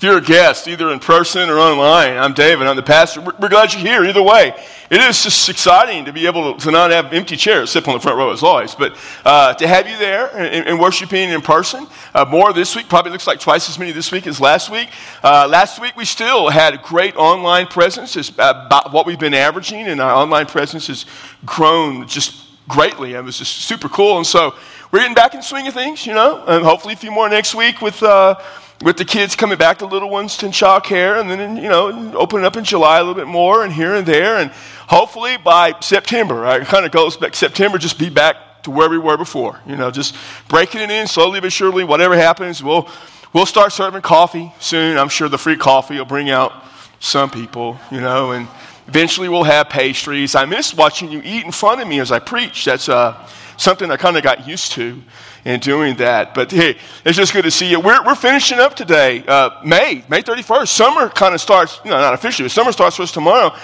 If you're a guest, either in person or online, I'm David, I'm the pastor. We're, glad you're here either way. It is just exciting to be able to, to not have empty chairs, sit on the front row as always, but uh, to have you there and, and worshiping in person. Uh, more this week, probably looks like twice as many this week as last week. Uh, last week we still had a great online presence. It's about what we've been averaging, and our online presence has grown just greatly. It was just super cool. And so we're getting back in swing of things, you know, and hopefully a few more next week with uh, with the kids coming back, the little ones to child care, and then, you know, opening up in July a little bit more and here and there. And hopefully by September, it kind of goes back, September, just be back to where we were before. You know, just breaking it in slowly but surely. Whatever happens, we'll, we'll start serving coffee soon. I'm sure the free coffee will bring out some people, you know, and eventually we'll have pastries. I miss watching you eat in front of me as I preach. That's uh, something I kind of got used to in doing that. But hey, it's just good to see you. We're, we're finishing up today, uh, May, May 31st. Summer kind of starts, you know, not officially, but summer starts for us tomorrow.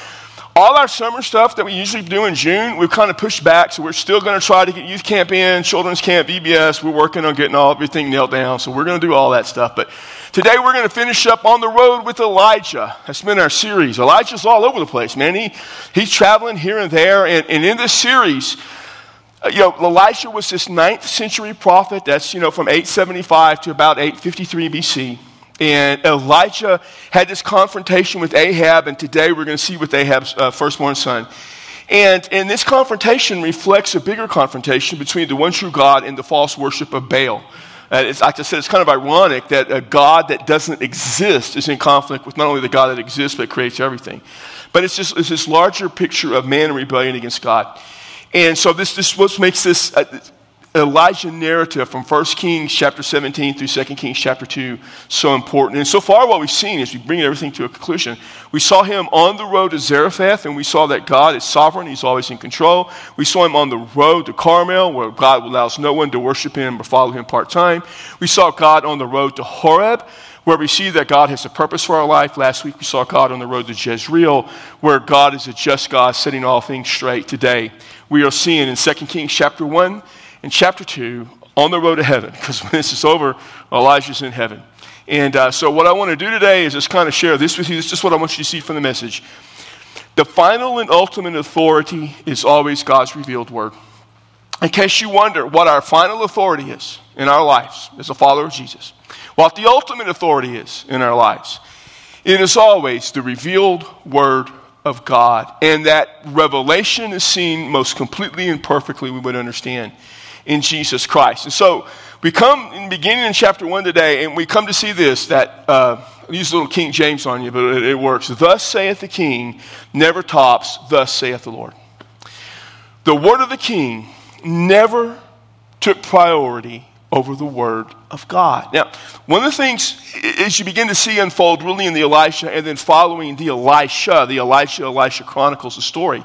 All our summer stuff that we usually do in June, we've kind of pushed back, so we're still going to try to get youth camp in, children's camp, VBS. We're working on getting all everything nailed down, so we're going to do all that stuff. But today we're going to finish up on the road with Elijah. That's been our series. Elijah's all over the place, man. He, he's traveling here and there, and, and in this series, you know, Elisha was this ninth century prophet. That's, you know, from 875 to about 853 BC. And Elijah had this confrontation with Ahab, and today we're going to see with Ahab's uh, firstborn son. And, and this confrontation reflects a bigger confrontation between the one true God and the false worship of Baal. Uh, it's, like I said, it's kind of ironic that a God that doesn't exist is in conflict with not only the God that exists but creates everything. But it's, just, it's this larger picture of man in rebellion against God. And so this, this what makes this uh, Elijah narrative from 1 Kings chapter 17 through 2 Kings chapter 2 so important. And so far what we've seen is we bring everything to a conclusion. We saw him on the road to Zarephath, and we saw that God is sovereign. He's always in control. We saw him on the road to Carmel, where God allows no one to worship him or follow him part-time. We saw God on the road to Horeb, where we see that God has a purpose for our life. Last week we saw God on the road to Jezreel, where God is a just God setting all things straight. Today we are seeing in 2 Kings chapter 1 and chapter 2 on the road to heaven, because when this is over, Elijah's in heaven. And uh, so what I want to do today is just kind of share this with you. This is just what I want you to see from the message. The final and ultimate authority is always God's revealed word. In case you wonder what our final authority is in our lives as a follower of Jesus, what the ultimate authority is in our lives. It is always the revealed Word of God. And that revelation is seen most completely and perfectly, we would understand, in Jesus Christ. And so we come in beginning in chapter 1 today, and we come to see this that. Uh, I use a little King James on you, but it works. Thus saith the king, never tops, thus saith the Lord. The word of the king never took priority over the Word of God. Now, one of the things as you begin to see unfold really in the Elisha and then following the Elisha, the Elisha, Elisha chronicles the story,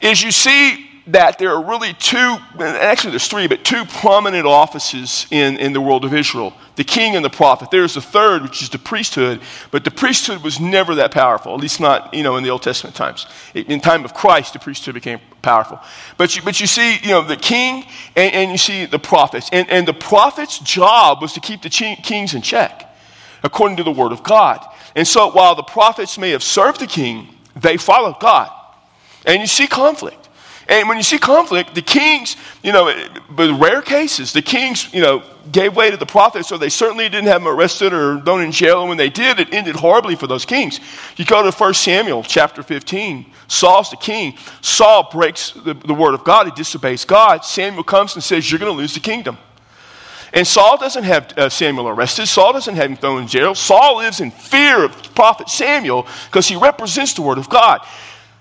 is you see that there are really two, actually there's three, but two prominent offices in, in the world of Israel the king and the prophet. There's a third, which is the priesthood, but the priesthood was never that powerful, at least not, you know, in the Old Testament times. In time of Christ, the priesthood became powerful. But you, but you see, you know, the king and, and you see the prophets. And, and the prophet's job was to keep the kings in check, according to the word of God. And so while the prophets may have served the king, they followed God. And you see conflict. And when you see conflict, the kings, you know, but rare cases, the kings, you know, gave way to the prophets, so they certainly didn't have them arrested or thrown in jail. And when they did, it ended horribly for those kings. You go to 1 Samuel chapter 15. Saul's the king. Saul breaks the, the word of God. He disobeys God. Samuel comes and says, You're going to lose the kingdom. And Saul doesn't have uh, Samuel arrested. Saul doesn't have him thrown in jail. Saul lives in fear of prophet Samuel because he represents the word of God.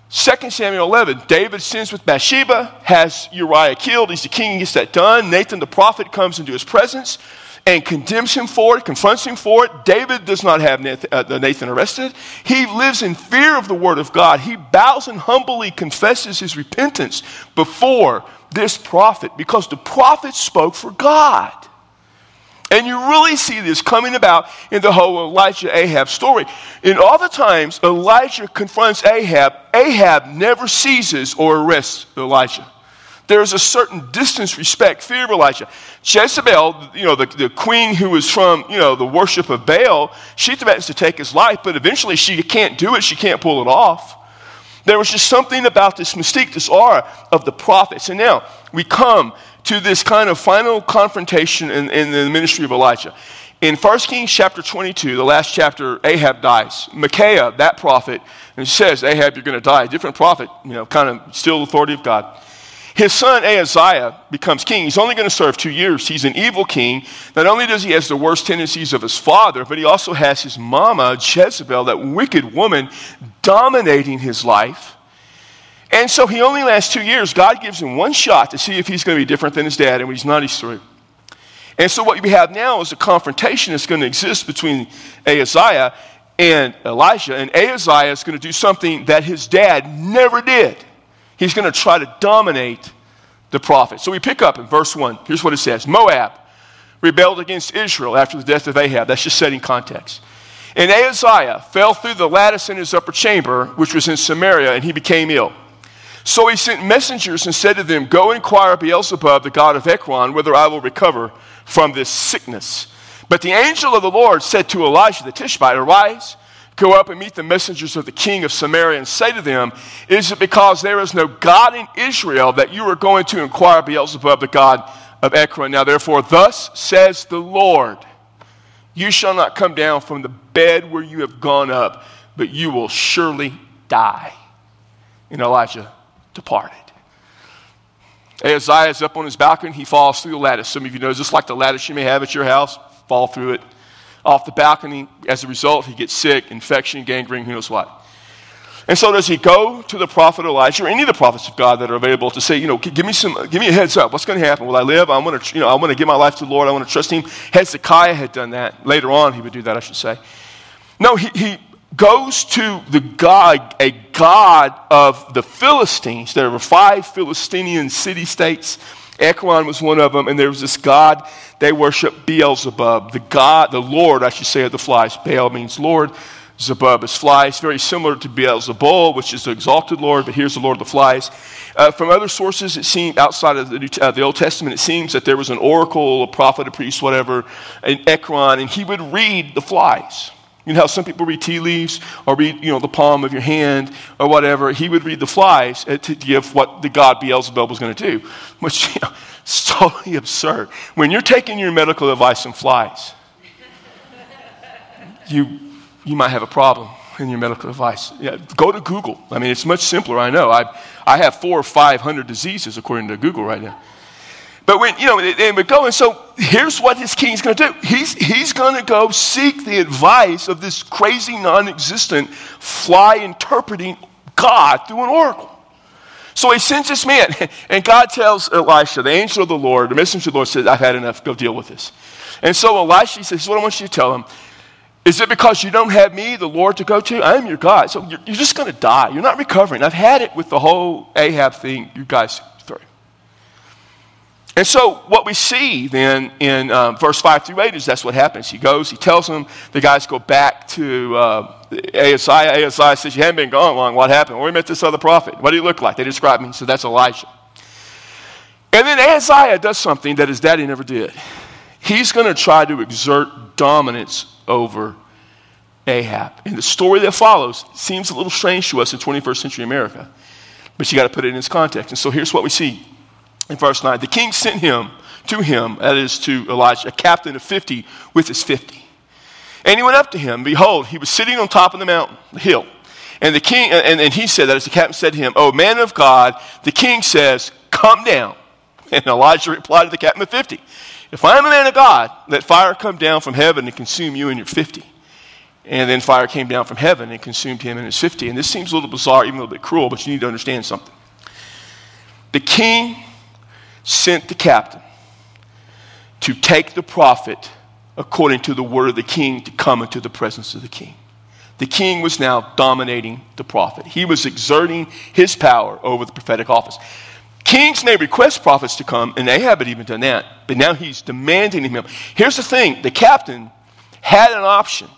2 Samuel 11, David sins with Bathsheba, has Uriah killed. He's the king, gets that done. Nathan the prophet comes into his presence and condemns him for it, confronts him for it. David does not have Nathan, uh, Nathan arrested. He lives in fear of the word of God. He bows and humbly confesses his repentance before this prophet because the prophet spoke for God. And you really see this coming about in the whole Elijah Ahab story. In all the times Elijah confronts Ahab, Ahab never seizes or arrests Elijah. there is a certain distance, respect, fear of Elijah. Jezebel, you know, the, the queen who was from, you know, the worship of Baal, she threatens to take his life, but eventually she can't do it. She can't pull it off. There was just something about this mystique, this aura of the prophets. And now we come to this kind of final confrontation in, in the ministry of Elijah. In 1 Kings chapter 22, the last chapter, Ahab dies. Micaiah, that prophet, and says, Ahab, you're going to die. Different prophet, you know, kind of still authority of God. His son Ahaziah becomes king. He's only going to serve two years. He's an evil king. Not only does he has the worst tendencies of his father, but he also has his mama, Jezebel, that wicked woman, dominating his life. And so he only lasts two years. God gives him one shot to see if he's going to be different than his dad, and when he's not, he's through. And so what we have now is a confrontation that's going to exist between Ahaziah and Elijah. And Ahaziah is going to do something that his dad never did. He's going to try to dominate the prophet. So we pick up in verse 1. Here's what it says Moab rebelled against Israel after the death of Ahab. That's just setting context. And Ahaziah fell through the lattice in his upper chamber, which was in Samaria, and he became ill. So he sent messengers and said to them, Go inquire of Beelzebub, the god of Ekron, whether I will recover from this sickness. But the angel of the Lord said to Elijah the Tishbite, Arise Go up and meet the messengers of the king of Samaria and say to them, Is it because there is no God in Israel that you are going to inquire of Beelzebub, the God of Ekron? Now, therefore, thus says the Lord, You shall not come down from the bed where you have gone up, but you will surely die. And Elijah departed. Ahaziah is up on his balcony. He falls through the lattice. Some of you know, just like the lattice you may have at your house, fall through it off the balcony. As a result, he gets sick, infection, gangrene, who knows what. And so does he go to the prophet Elijah or any of the prophets of God that are available to say, you know, give me some, give me a heads up. What's going to happen? Will I live? I want to, you know, I want to give my life to the Lord. I want to trust him. Hezekiah had done that. Later on, he would do that, I should say. No, he, he goes to the God, a God of the Philistines. There were five Philistinian city states Ekron was one of them, and there was this god they worship Beelzebub, the god, the Lord, I should say, of the flies. Baal means Lord. Zebub is flies, very similar to Beelzebul, which is the exalted Lord, but here's the Lord of the flies. Uh, from other sources, it seems outside of the, New, uh, the, Old Testament, it seems that there was an oracle, a prophet, a priest, whatever, in Ekron, and he would read the flies. You know how some people read tea leaves or read, you know, the palm of your hand or whatever. He would read the flies uh, to give what the god Beelzebub was going to do, which you know, is totally absurd. When you're taking your medical advice on flies, you, you might have a problem in your medical advice. Yeah, go to Google. I mean, it's much simpler, I know. I, I have four or five hundred diseases according to Google right now. But when, you know, they would go, and so here's what his king's going to do. He's, he's going to go seek the advice of this crazy, non existent, fly interpreting God through an oracle. So he sends this man, and God tells Elisha, the angel of the Lord, the messenger of the Lord says, I've had enough, go deal with this. And so Elisha says, What I want you to tell him is it because you don't have me, the Lord, to go to? I am your God. So you're, you're just going to die. You're not recovering. I've had it with the whole Ahab thing, you guys and so, what we see then in um, verse 5 through 8 is that's what happens. He goes, he tells them, the guys go back to uh, Ahaziah. Ahaziah says, You haven't been gone long. What happened? Well, we met this other prophet. What do you look like? They describe me. So that's Elijah. And then Ahaziah does something that his daddy never did. He's going to try to exert dominance over Ahab. And the story that follows seems a little strange to us in 21st century America, but you got to put it in its context. And so here's what we see in verse 9 the king sent him to him, that is to Elijah, a captain of 50 with his 50. And he went up to him. Behold, he was sitting on top of the mountain, the hill. And the king, and, and he said that as the captain said to him, O man of God, the king says, Come down. And Elijah replied to the captain of 50, If I am a man of God, let fire come down from heaven and consume you and your 50. And then fire came down from heaven and consumed him and his 50. And this seems a little bizarre, even a little bit cruel, but you need to understand something. The king sent the captain to take the prophet according to the word of the king to come into the presence of the king. The king was now dominating the prophet. He was exerting his power over the prophetic office. Kings may request prophets to come, and Ahab had even done that, but now he's demanding him. Here's the thing the captain had an option.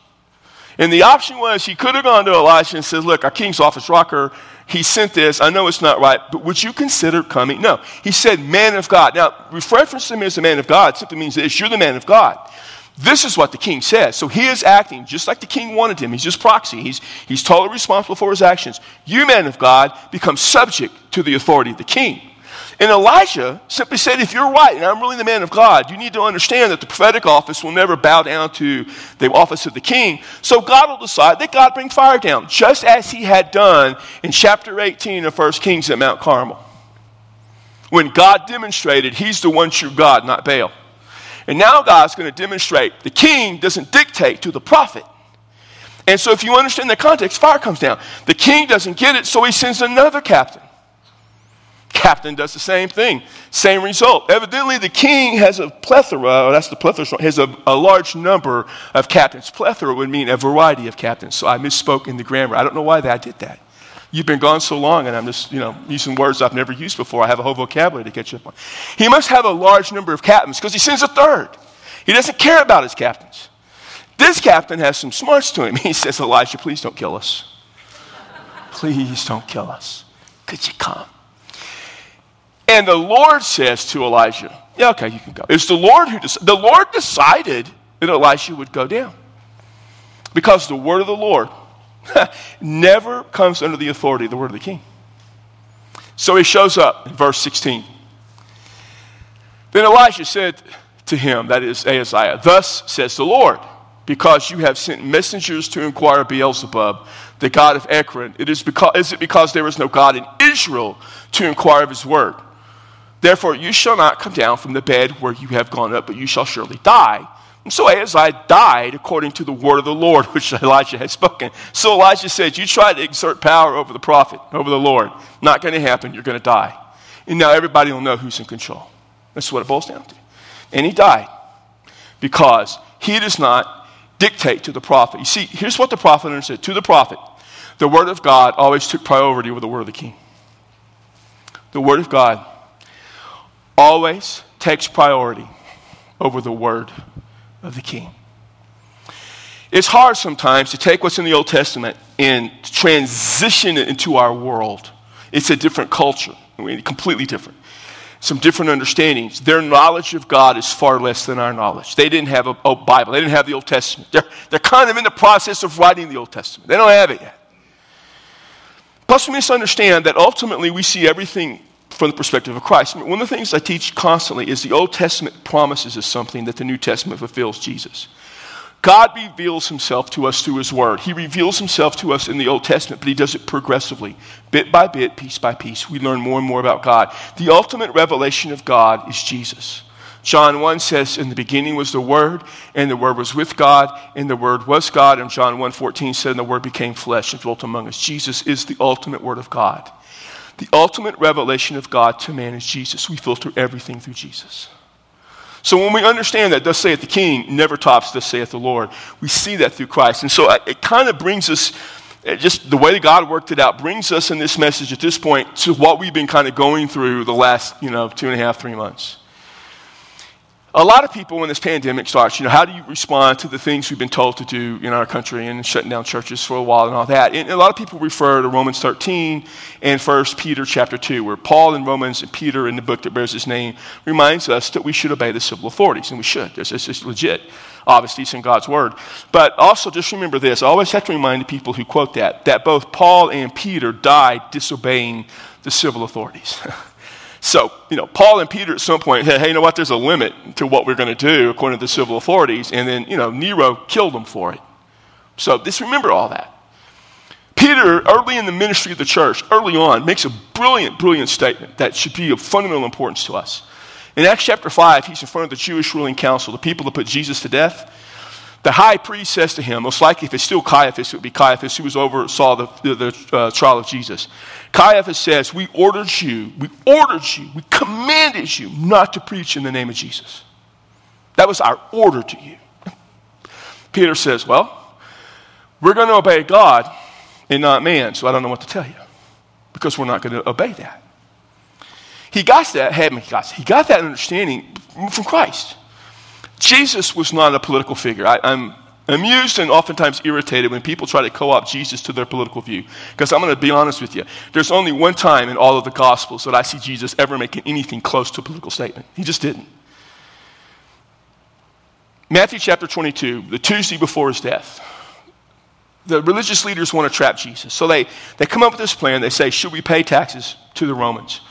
And the option was he could have gone to Elisha and said, Look, our king's office rocker, he sent this. I know it's not right, but would you consider coming? No. He said, Man of God. Now, reference to him as a man of God simply means this you're the man of God. This is what the king says. So he is acting just like the king wanted him. He's just proxy. He's, he's totally responsible for his actions. You, man of God, become subject to the authority of the king. And Elijah simply said, If you're right, and I'm really the man of God, you need to understand that the prophetic office will never bow down to the office of the king. So God will decide that God bring fire down, just as he had done in chapter 18 of 1 Kings at Mount Carmel. When God demonstrated he's the one true God, not Baal. And now God's going to demonstrate the king doesn't dictate to the prophet. And so, if you understand the context, fire comes down. The king doesn't get it, so he sends another captain. Captain does the same thing, same result. Evidently, the king has a plethora, that's the plethora, has a, a large number of captains. Plethora would mean a variety of captains. So I misspoke in the grammar. I don't know why I did that. You've been gone so long, and I'm just, you know, using words I've never used before. I have a whole vocabulary to catch up on. He must have a large number of captains because he sends a third. He doesn't care about his captains. This captain has some smarts to him. He says, Elijah, please don't kill us. Please don't kill us. Could you come? And the Lord says to Elijah, Yeah, okay, you can go. It's the Lord who. The Lord decided that Elisha would go down. Because the word of the Lord never comes under the authority of the word of the king. So he shows up in verse 16. Then Elijah said to him, that is Ahaziah, Thus says the Lord, because you have sent messengers to inquire of Beelzebub, the God of Ekron, it is, because, is it because there is no God in Israel to inquire of his word? Therefore, you shall not come down from the bed where you have gone up, but you shall surely die. And so Ahaziah died according to the word of the Lord, which Elijah had spoken. So Elijah said, You try to exert power over the prophet, over the Lord. Not going to happen. You're going to die. And now everybody will know who's in control. That's what it boils down to. And he died because he does not dictate to the prophet. You see, here's what the prophet understood to the prophet, the word of God always took priority over the word of the king. The word of God always takes priority over the word of the king. It's hard sometimes to take what's in the Old Testament and transition it into our world. It's a different culture, I mean, completely different. Some different understandings. Their knowledge of God is far less than our knowledge. They didn't have a, a Bible, they didn't have the Old Testament. They're, they're kind of in the process of writing the Old Testament, they don't have it yet. Plus, we must understand that ultimately we see everything from the perspective of Christ. One of the things I teach constantly is the Old Testament promises us something that the New Testament fulfills Jesus. God reveals himself to us through his word. He reveals himself to us in the Old Testament, but he does it progressively, bit by bit, piece by piece. We learn more and more about God. The ultimate revelation of God is Jesus. John 1 says, In the beginning was the Word, and the Word was with God, and the Word was God. And John 1 14 said, And the Word became flesh and dwelt among us. Jesus is the ultimate Word of God. The ultimate revelation of God to man is Jesus. We filter everything through Jesus. So when we understand that, thus saith the king, never tops, thus saith the Lord, we see that through Christ. And so uh, it kind of brings us, just the way that God worked it out, brings us in this message at this point to what we've been kind of going through the last, you know, two and a half, three months a lot of people when this pandemic starts, you know, how do you respond to the things we've been told to do in our country and shutting down churches for a while and all that? And a lot of people refer to Romans 13 and 1 Peter chapter 2, where Paul in Romans and Peter in the book that bears his name reminds us that we should obey the civil authorities, and we should. This is legit. Obviously, it's in God's word. But also, just remember this I always have to remind the people who quote that, that both Paul and Peter died disobeying the civil authorities. So, you know, Paul and Peter at some point, hey, hey, you know what? There's a limit to what we're going to do according to the civil authorities. And then, you know, Nero killed them for it. So just remember all that. Peter, early in the ministry of the church, early on, makes a brilliant, brilliant statement that should be of fundamental importance to us. In Acts chapter 5, he's in front of the Jewish ruling council, the people that put Jesus to death. The high priest says to him, most likely if it's still Caiaphas, it would be Caiaphas who was oversaw the, the, the uh, trial of Jesus. Caiaphas says, We ordered you, we ordered you, we commanded you not to preach in the name of Jesus. That was our order to you. Peter says, Well, we're going to obey God and not man, so I don't know what to tell you because we're not going to obey that. He got that, got, he got that understanding from Christ. Jesus was not a political figure. I, am amused and oftentimes irritated when people try to co opt Jesus to their political view. Because I'm going to be honest with you. There's only one time in all of the Gospels that I see Jesus ever making anything close to a political statement. He just didn't. Matthew chapter 22, the Tuesday before his death. The religious leaders want to trap Jesus. So they, they come up with this plan. They say, Should we pay taxes to the Romans?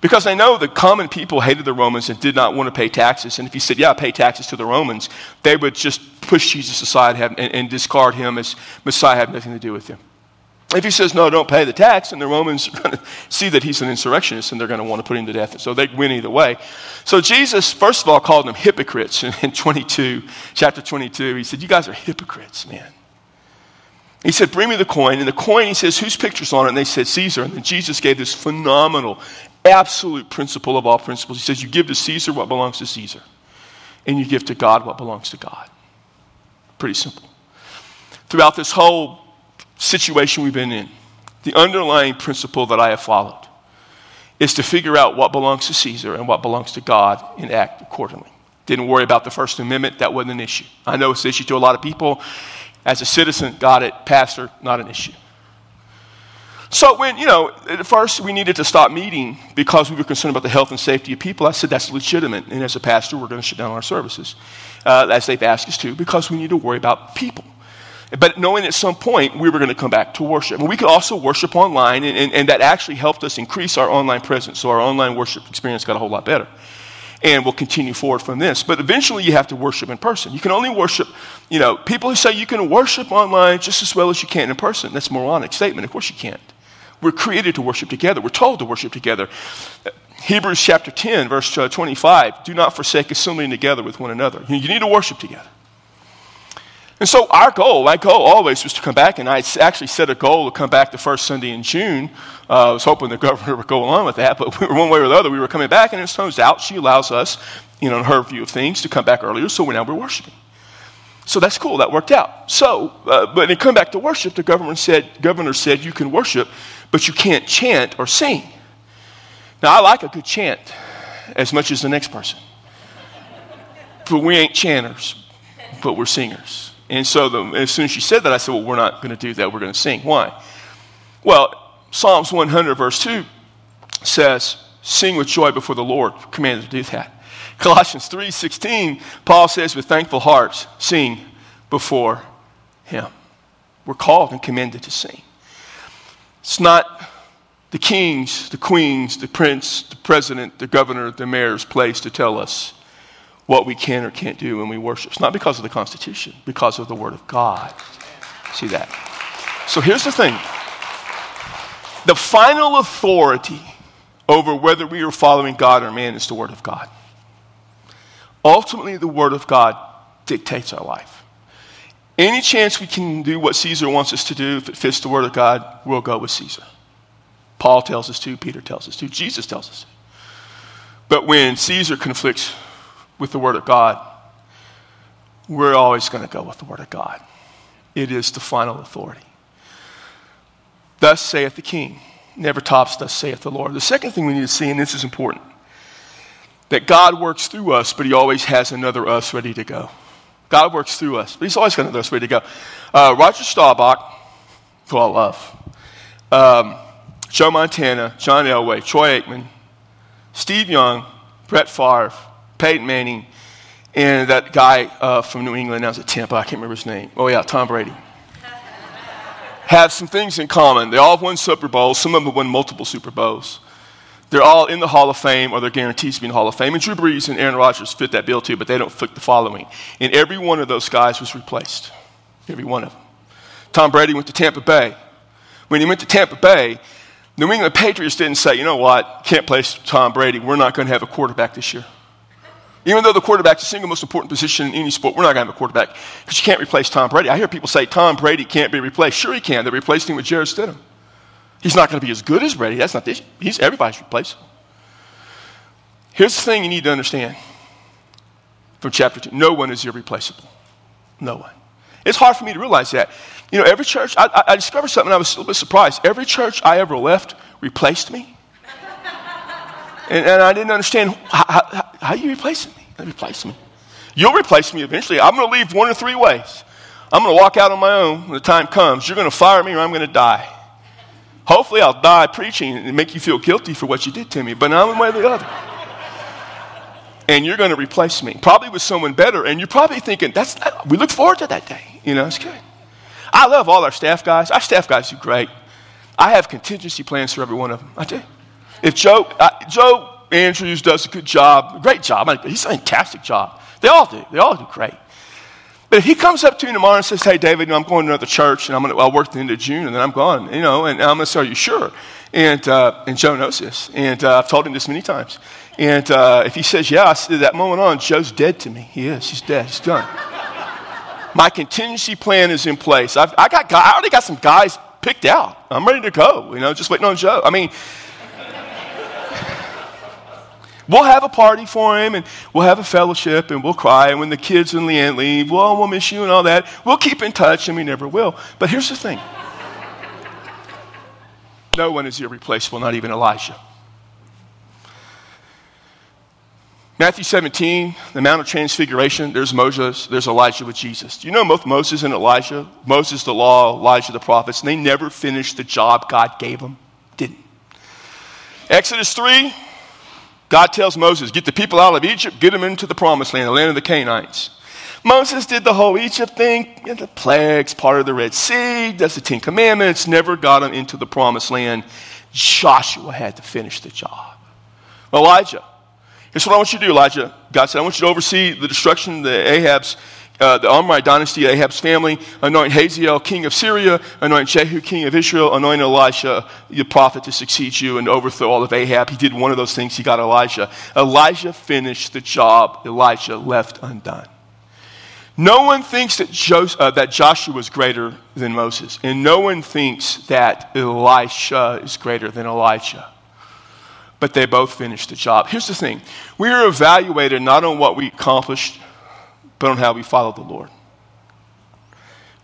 Because they know the common people hated the Romans and did not want to pay taxes. And if he said, Yeah, pay taxes to the Romans, they would just push Jesus aside and, and discard him as Messiah, had nothing to do with him. If he says, No, don't pay the tax, and the Romans are going to see that he's an insurrectionist and they're going to want to put him to death. So they win either way. So Jesus, first of all, called them hypocrites in, in 22, chapter 22. He said, You guys are hypocrites, man. He said, Bring me the coin. And the coin, he says, Whose picture's on it? And they said, Caesar. And then Jesus gave this phenomenal absolute principle of all principles. He says, You give to Caesar what belongs to Caesar, and you give to God what belongs to God. Pretty simple. Throughout this whole situation we've been in, the underlying principle that I have followed is to figure out what belongs to Caesar and what belongs to God and act accordingly. Didn't worry about the First Amendment, that wasn't an issue. I know it's an issue to a lot of people. As a citizen, got it. Pastor, not an issue. So when, you know, at first we needed to stop meeting because we were concerned about the health and safety of people, I said that's legitimate. And as a pastor, we're going to shut down our services, uh, as they've asked us to, because we need to worry about people. But knowing at some point we were going to come back to worship. And we could also worship online, and, and, and that actually helped us increase our online presence. So our online worship experience got a whole lot better and we'll continue forward from this. But eventually you have to worship in person. You can only worship, you know, people who say you can worship online just as well as you can in person. That's a moronic statement. Of course you can't. We're created to worship together. We're told to worship together. Hebrews chapter 10, verse uh, 25 do not forsake assembling together with one another. You need to worship together. And so, our goal, my goal always was to come back, and I actually set a goal to come back the first Sunday in June. Uh, I was hoping the governor would go along with that, but we were one way or the other, we were coming back, and it turns out she allows us, you know, in her view of things, to come back earlier, so now we're worshiping. So that's cool. That worked out. So, uh, but when come back to worship, the governor said, governor said you can worship, but you can't chant or sing. Now, I like a good chant as much as the next person. but we ain't chanters, but we're singers. And so the, as soon as she said that, I said, well, we're not going to do that. We're going to sing. Why? Well, Psalms 100, verse 2 says, sing with joy before the Lord. Commanded to do that. Colossians 3:16, Paul says, with thankful hearts, sing before him. We're called and commanded to sing. It's not the kings, the queens, the prince, the president, the governor, the mayor's place to tell us what we can or can't do when we worship. It's not because of the Constitution, because of the Word of God. See that? So here's the thing the final authority over whether we are following God or man is the Word of God. Ultimately, the Word of God dictates our life. Any chance we can do what Caesar wants us to do, if it fits the Word of God, we'll go with Caesar. Paul tells us to, Peter tells us to, Jesus tells us to. But when Caesar conflicts with the Word of God, we're always going to go with the Word of God. It is the final authority. Thus saith the King. Never tops, thus saith the Lord. The second thing we need to see, and this is important, that God works through us, but He always has another us ready to go. God works through us, but He's always got another us ready to go. Uh, Roger Staubach, who I love, um, Joe Montana, John Elway, Troy Aikman, Steve Young, Brett Favre, Peyton Manning, and that guy uh, from New England, now was at Tampa, I can't remember his name. Oh, yeah, Tom Brady. have some things in common. They all won Super Bowls, some of them won multiple Super Bowls. They're all in the Hall of Fame or they're guaranteed to be in the Hall of Fame. And Drew Brees and Aaron Rodgers fit that bill too, but they don't fit the following. And every one of those guys was replaced. Every one of them. Tom Brady went to Tampa Bay. When he went to Tampa Bay, the New England Patriots didn't say, you know what, can't place Tom Brady. We're not going to have a quarterback this year. Even though the quarterback's the single most important position in any sport, we're not going to have a quarterback because you can't replace Tom Brady. I hear people say Tom Brady can't be replaced. Sure, he can. They replaced him with Jarrett Stidham. He's not going to be as good as Brady. That's not the issue. He's everybody's replaceable. Here's the thing you need to understand from chapter 2 no one is irreplaceable. No one. It's hard for me to realize that. You know, every church, I, I discovered something I was a little bit surprised. Every church I ever left replaced me. and, and, I didn't understand how, how, how you replacing me? They replace me. You'll replace me eventually. I'm going to leave one of three ways. I'm going to walk out on my own when the time comes. You're going to fire me or I'm going to die. Hopefully, I'll die preaching and make you feel guilty for what you did to me, but not one way or the other. And you're going to replace me, probably with someone better. And you're probably thinking, "That's we look forward to that day." You know, it's good. I love all our staff guys. Our staff guys do great. I have contingency plans for every one of them. I do. If Joe, uh, Joe Andrews does a good job, great job. He's a fantastic job. They all do. They all do great. But if he comes up to me tomorrow and says, "Hey, David, you know, I'm going to another church, and I'm going to, I'll work the end of June, and then I'm gone," you know, and I'm going to say, "Are you sure?" And uh, and Joe knows this, and uh, I've told him this many times. And uh, if he says, "Yeah," that moment on, Joe's dead to me. He is. He's dead. He's done. My contingency plan is in place. I've, I got, I already got some guys picked out. I'm ready to go. You know, just waiting on Joe. I mean, we'll have a party for him and we'll have a fellowship and we'll cry. And when the kids and Leanne leave, well, we'll miss you and all that. We'll keep in touch and we never will. But here's the thing no one is irreplaceable, not even Elijah. Matthew 17, the Mount of Transfiguration, there's Moses, there's Elijah with Jesus. Do you know both Moses and Elijah? Moses, the law, Elijah, the prophets, and they never finished the job God gave them. Didn't. Exodus 3, God tells Moses, Get the people out of Egypt, get them into the promised land, the land of the Canaanites. Moses did the whole Egypt thing, the plagues, part of the Red Sea, does the Ten Commandments, never got them into the promised land. Joshua had to finish the job. Elijah, Here's what I want you to do, Elijah. God said, I want you to oversee the destruction of the Ahab's, uh, the Omride dynasty, Ahab's family, anoint Hazael, king of Syria, anoint Jehu, king of Israel, anoint Elisha, the prophet, to succeed you and overthrow all of Ahab. He did one of those things, he got Elijah. Elijah finished the job Elijah left undone. No one thinks that, uh, that Joshua was greater than Moses, and no one thinks that Elisha is greater than Elijah but they both finished the job. Here's the thing we are evaluated not on what we accomplished, but on how we follow the Lord.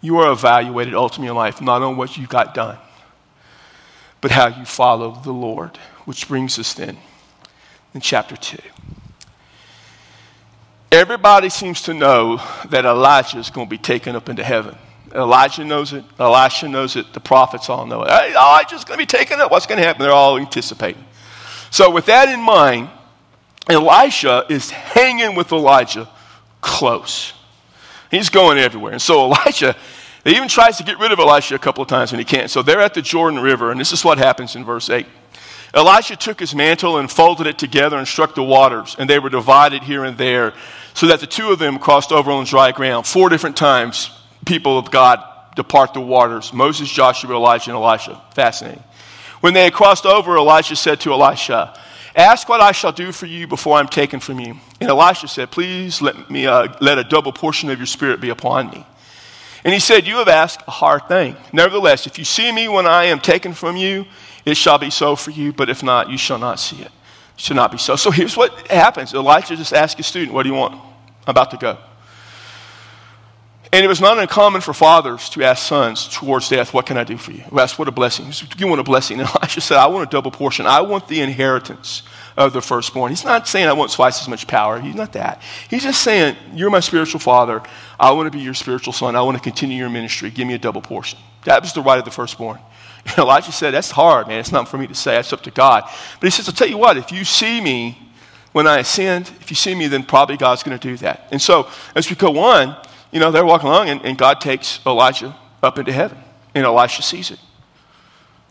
You are evaluated ultimately in life not on what you got done, but how you follow the Lord. Which brings us then in chapter 2. Everybody seems to know that Elijah is going to be taken up into heaven. Elijah knows it. Elisha knows it. The prophets all know it. Elijah's going to be taken up. What's going to happen? They're all anticipating. So, with that in mind, Elisha is hanging with Elijah close. He's going everywhere. And so, Elijah, he even tries to get rid of Elisha a couple of times when he can't. So, they're at the Jordan River, and this is what happens in verse 8. Elisha took his mantle and folded it together and struck the waters, and they were divided here and there, so that the two of them crossed over on dry ground. Four different times, people of God depart the waters Moses, Joshua, Elijah, and Elisha. Fascinating. When they had crossed over, Elisha said to Elisha, Ask what I shall do for you before I'm taken from you. And Elisha said, Please let, me, uh, let a double portion of your spirit be upon me. And he said, You have asked a hard thing. Nevertheless, if you see me when I am taken from you, it shall be so for you, but if not, you shall not see it. It shall not be so. So here's what happens Elijah just asked his student, What do you want? I'm about to go. And it was not uncommon for fathers to ask sons towards death, What can I do for you? Who asked, What a blessing. You want a blessing. And Elisha said, I want a double portion. I want the inheritance of the firstborn. He's not saying I want twice as much power. He's not that. He's just saying, You're my spiritual father. I want to be your spiritual son. I want to continue your ministry. Give me a double portion. That was the right of the firstborn. And Elijah said, That's hard, man. It's not for me to say. That's up to God. But he says, I'll tell you what, if you see me when I ascend, if you see me, then probably God's going to do that. And so, as we go on, you know, they're walking along, and, and God takes Elijah up into heaven, and Elisha sees it.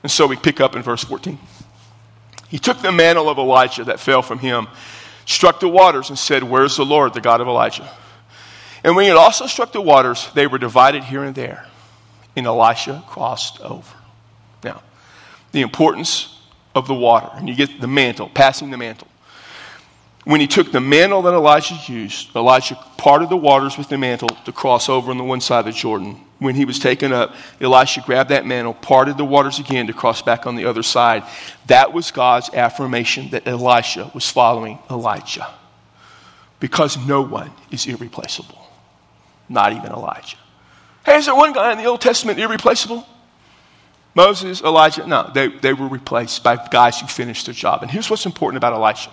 And so we pick up in verse 14. He took the mantle of Elijah that fell from him, struck the waters, and said, Where's the Lord, the God of Elijah? And when he had also struck the waters, they were divided here and there, and Elisha crossed over. Now, the importance of the water, and you get the mantle, passing the mantle when he took the mantle that Elijah used, Elijah parted the waters with the mantle to cross over on the one side of the Jordan. When he was taken up, Elisha grabbed that mantle, parted the waters again to cross back on the other side. That was God's affirmation that Elisha was following Elijah. Because no one is irreplaceable, not even Elijah. Hey, is there one guy in the Old Testament irreplaceable? Moses, Elijah? No, they, they were replaced by guys who finished their job. And here's what's important about Elisha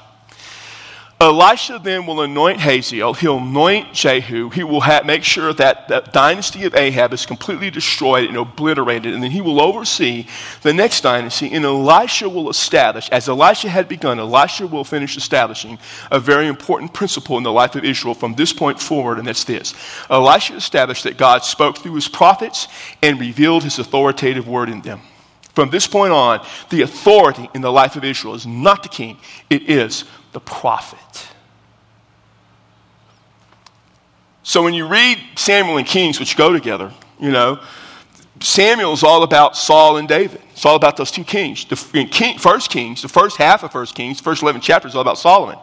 Elisha then will anoint Hazael. He'll anoint Jehu. He will ha- make sure that the dynasty of Ahab is completely destroyed and obliterated. And then he will oversee the next dynasty. And Elisha will establish, as Elisha had begun, Elisha will finish establishing a very important principle in the life of Israel from this point forward. And that's this Elisha established that God spoke through his prophets and revealed his authoritative word in them. From this point on, the authority in the life of Israel is not the king, it is the prophet. So when you read Samuel and Kings, which go together, you know, Samuel is all about Saul and David. It's all about those two kings. The king, first Kings, the first half of First Kings, the first 11 chapters, is all about Solomon.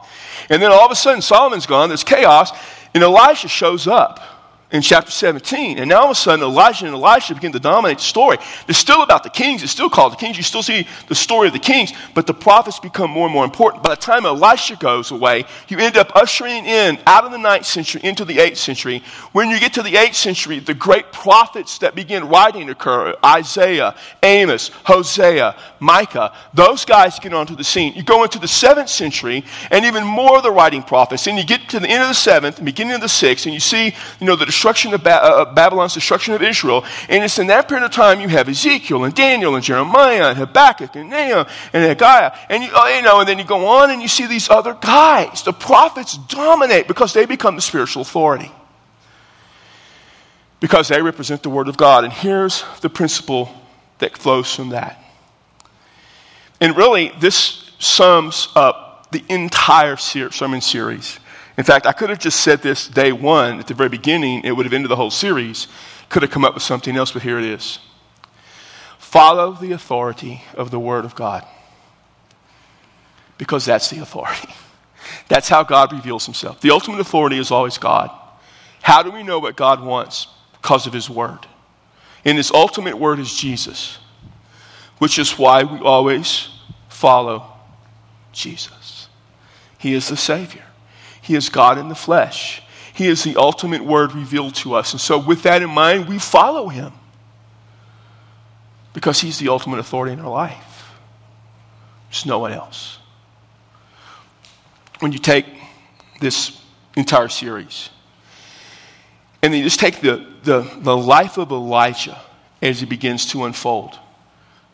And then all of a sudden, Solomon's gone, there's chaos, and Elisha shows up in chapter 17. And now all of a sudden, Elijah and Elisha begin to dominate the story. It's still about the kings. It's still called the kings. You still see the story of the kings, but the prophets become more and more important. By the time Elisha goes away, you end up ushering in out of the ninth century into the eighth century. When you get to the eighth century, the great prophets that begin writing occur Isaiah, Amos, Hosea, Micah. Those guys get onto the scene. You go into the seventh century, and even more of the writing prophets. And you get to the end of the seventh, beginning of the sixth, and you see, you know, the destruction of ba- uh, Babylon's destruction of Israel. And it's in that period of time you have Ezekiel and Daniel and Jeremiah and Habakkuk and Nahum and Haggai. And you, uh, you know, and then you go on and you see these other guys. The prophets dominate because they become the spiritual authority. Because they represent the Word of God. And here's the principle that flows from that. And really, this sums up the entire sermon series. In fact, I could have just said this day one at the very beginning, it would have ended the whole series. Could have come up with something else, but here it is. Follow the authority of the Word of God. Because that's the authority. That's how God reveals Himself. The ultimate authority is always God. How do we know what God wants? Because of His Word. And His ultimate Word is Jesus, which is why we always follow Jesus. He is the Savior. He is God in the flesh. He is the ultimate word revealed to us. And so, with that in mind, we follow him because he's the ultimate authority in our life. There's no one else. When you take this entire series and then you just take the, the, the life of Elijah as it begins to unfold,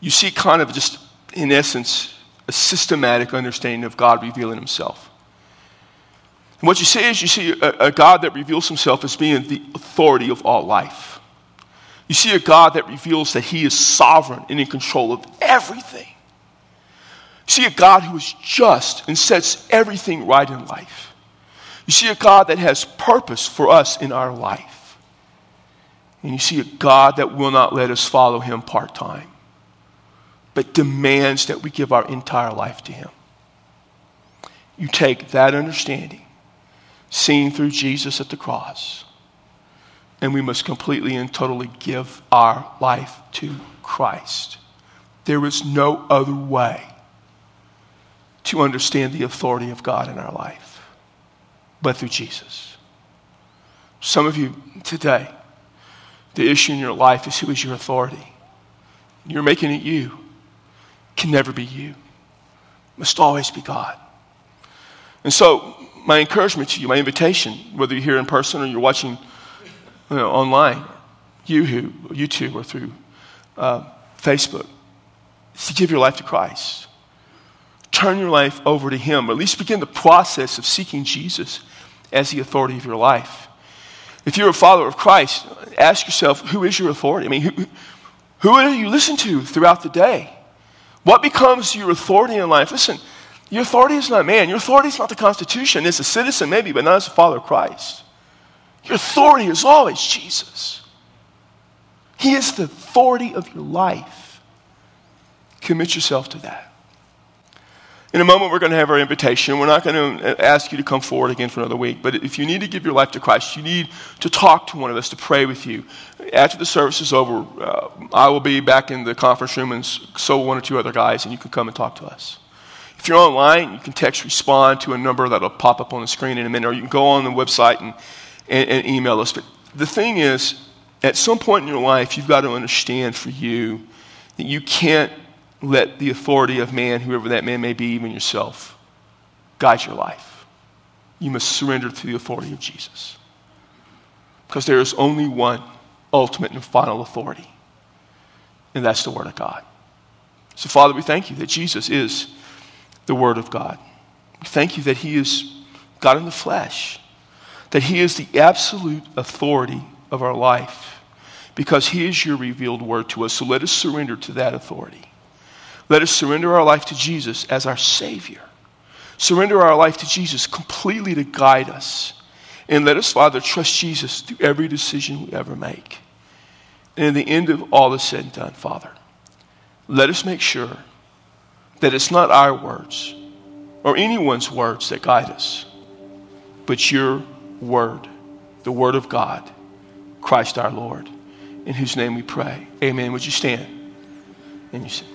you see kind of just, in essence, a systematic understanding of God revealing himself. And what you see is you see a, a God that reveals himself as being the authority of all life. You see a God that reveals that he is sovereign and in control of everything. You see a God who is just and sets everything right in life. You see a God that has purpose for us in our life. And you see a God that will not let us follow him part time, but demands that we give our entire life to him. You take that understanding seen through Jesus at the cross. And we must completely and totally give our life to Christ. There is no other way to understand the authority of God in our life but through Jesus. Some of you today, the issue in your life is who is your authority. You're making it you. Can never be you. Must always be God. And so my encouragement to you, my invitation, whether you're here in person or you're watching you know, online, you who, YouTube or through uh, Facebook, is to give your life to Christ. Turn your life over to Him, or at least begin the process of seeking Jesus as the authority of your life. If you're a follower of Christ, ask yourself, who is your authority? I mean, who, who do you listen to throughout the day? What becomes your authority in life? Listen, your authority is not man. Your authority is not the Constitution. It's a citizen, maybe, but not as a follower of Christ. Your authority is always Jesus. He is the authority of your life. Commit yourself to that. In a moment, we're going to have our invitation. We're not going to ask you to come forward again for another week. But if you need to give your life to Christ, you need to talk to one of us to pray with you. After the service is over, uh, I will be back in the conference room, and so one or two other guys, and you can come and talk to us. If you're online, you can text respond to a number that'll pop up on the screen in a minute, or you can go on the website and, and, and email us. But the thing is, at some point in your life, you've got to understand for you that you can't let the authority of man, whoever that man may be, even yourself, guide your life. you must surrender to the authority of Jesus. Because there is only one ultimate and final authority, and that's the Word of God. So, Father, we thank you that Jesus is the Word of God. We thank you that He is God in the flesh, that He is the absolute authority of our life, because He is your revealed Word to us. So let us surrender to that authority. Let us surrender our life to Jesus as our Savior. Surrender our life to Jesus completely to guide us. And let us, Father, trust Jesus through every decision we ever make. And in the end of all is said and done, Father, let us make sure that it's not our words or anyone's words that guide us, but your word, the word of God, Christ our Lord, in whose name we pray. Amen. Would you stand? And you say,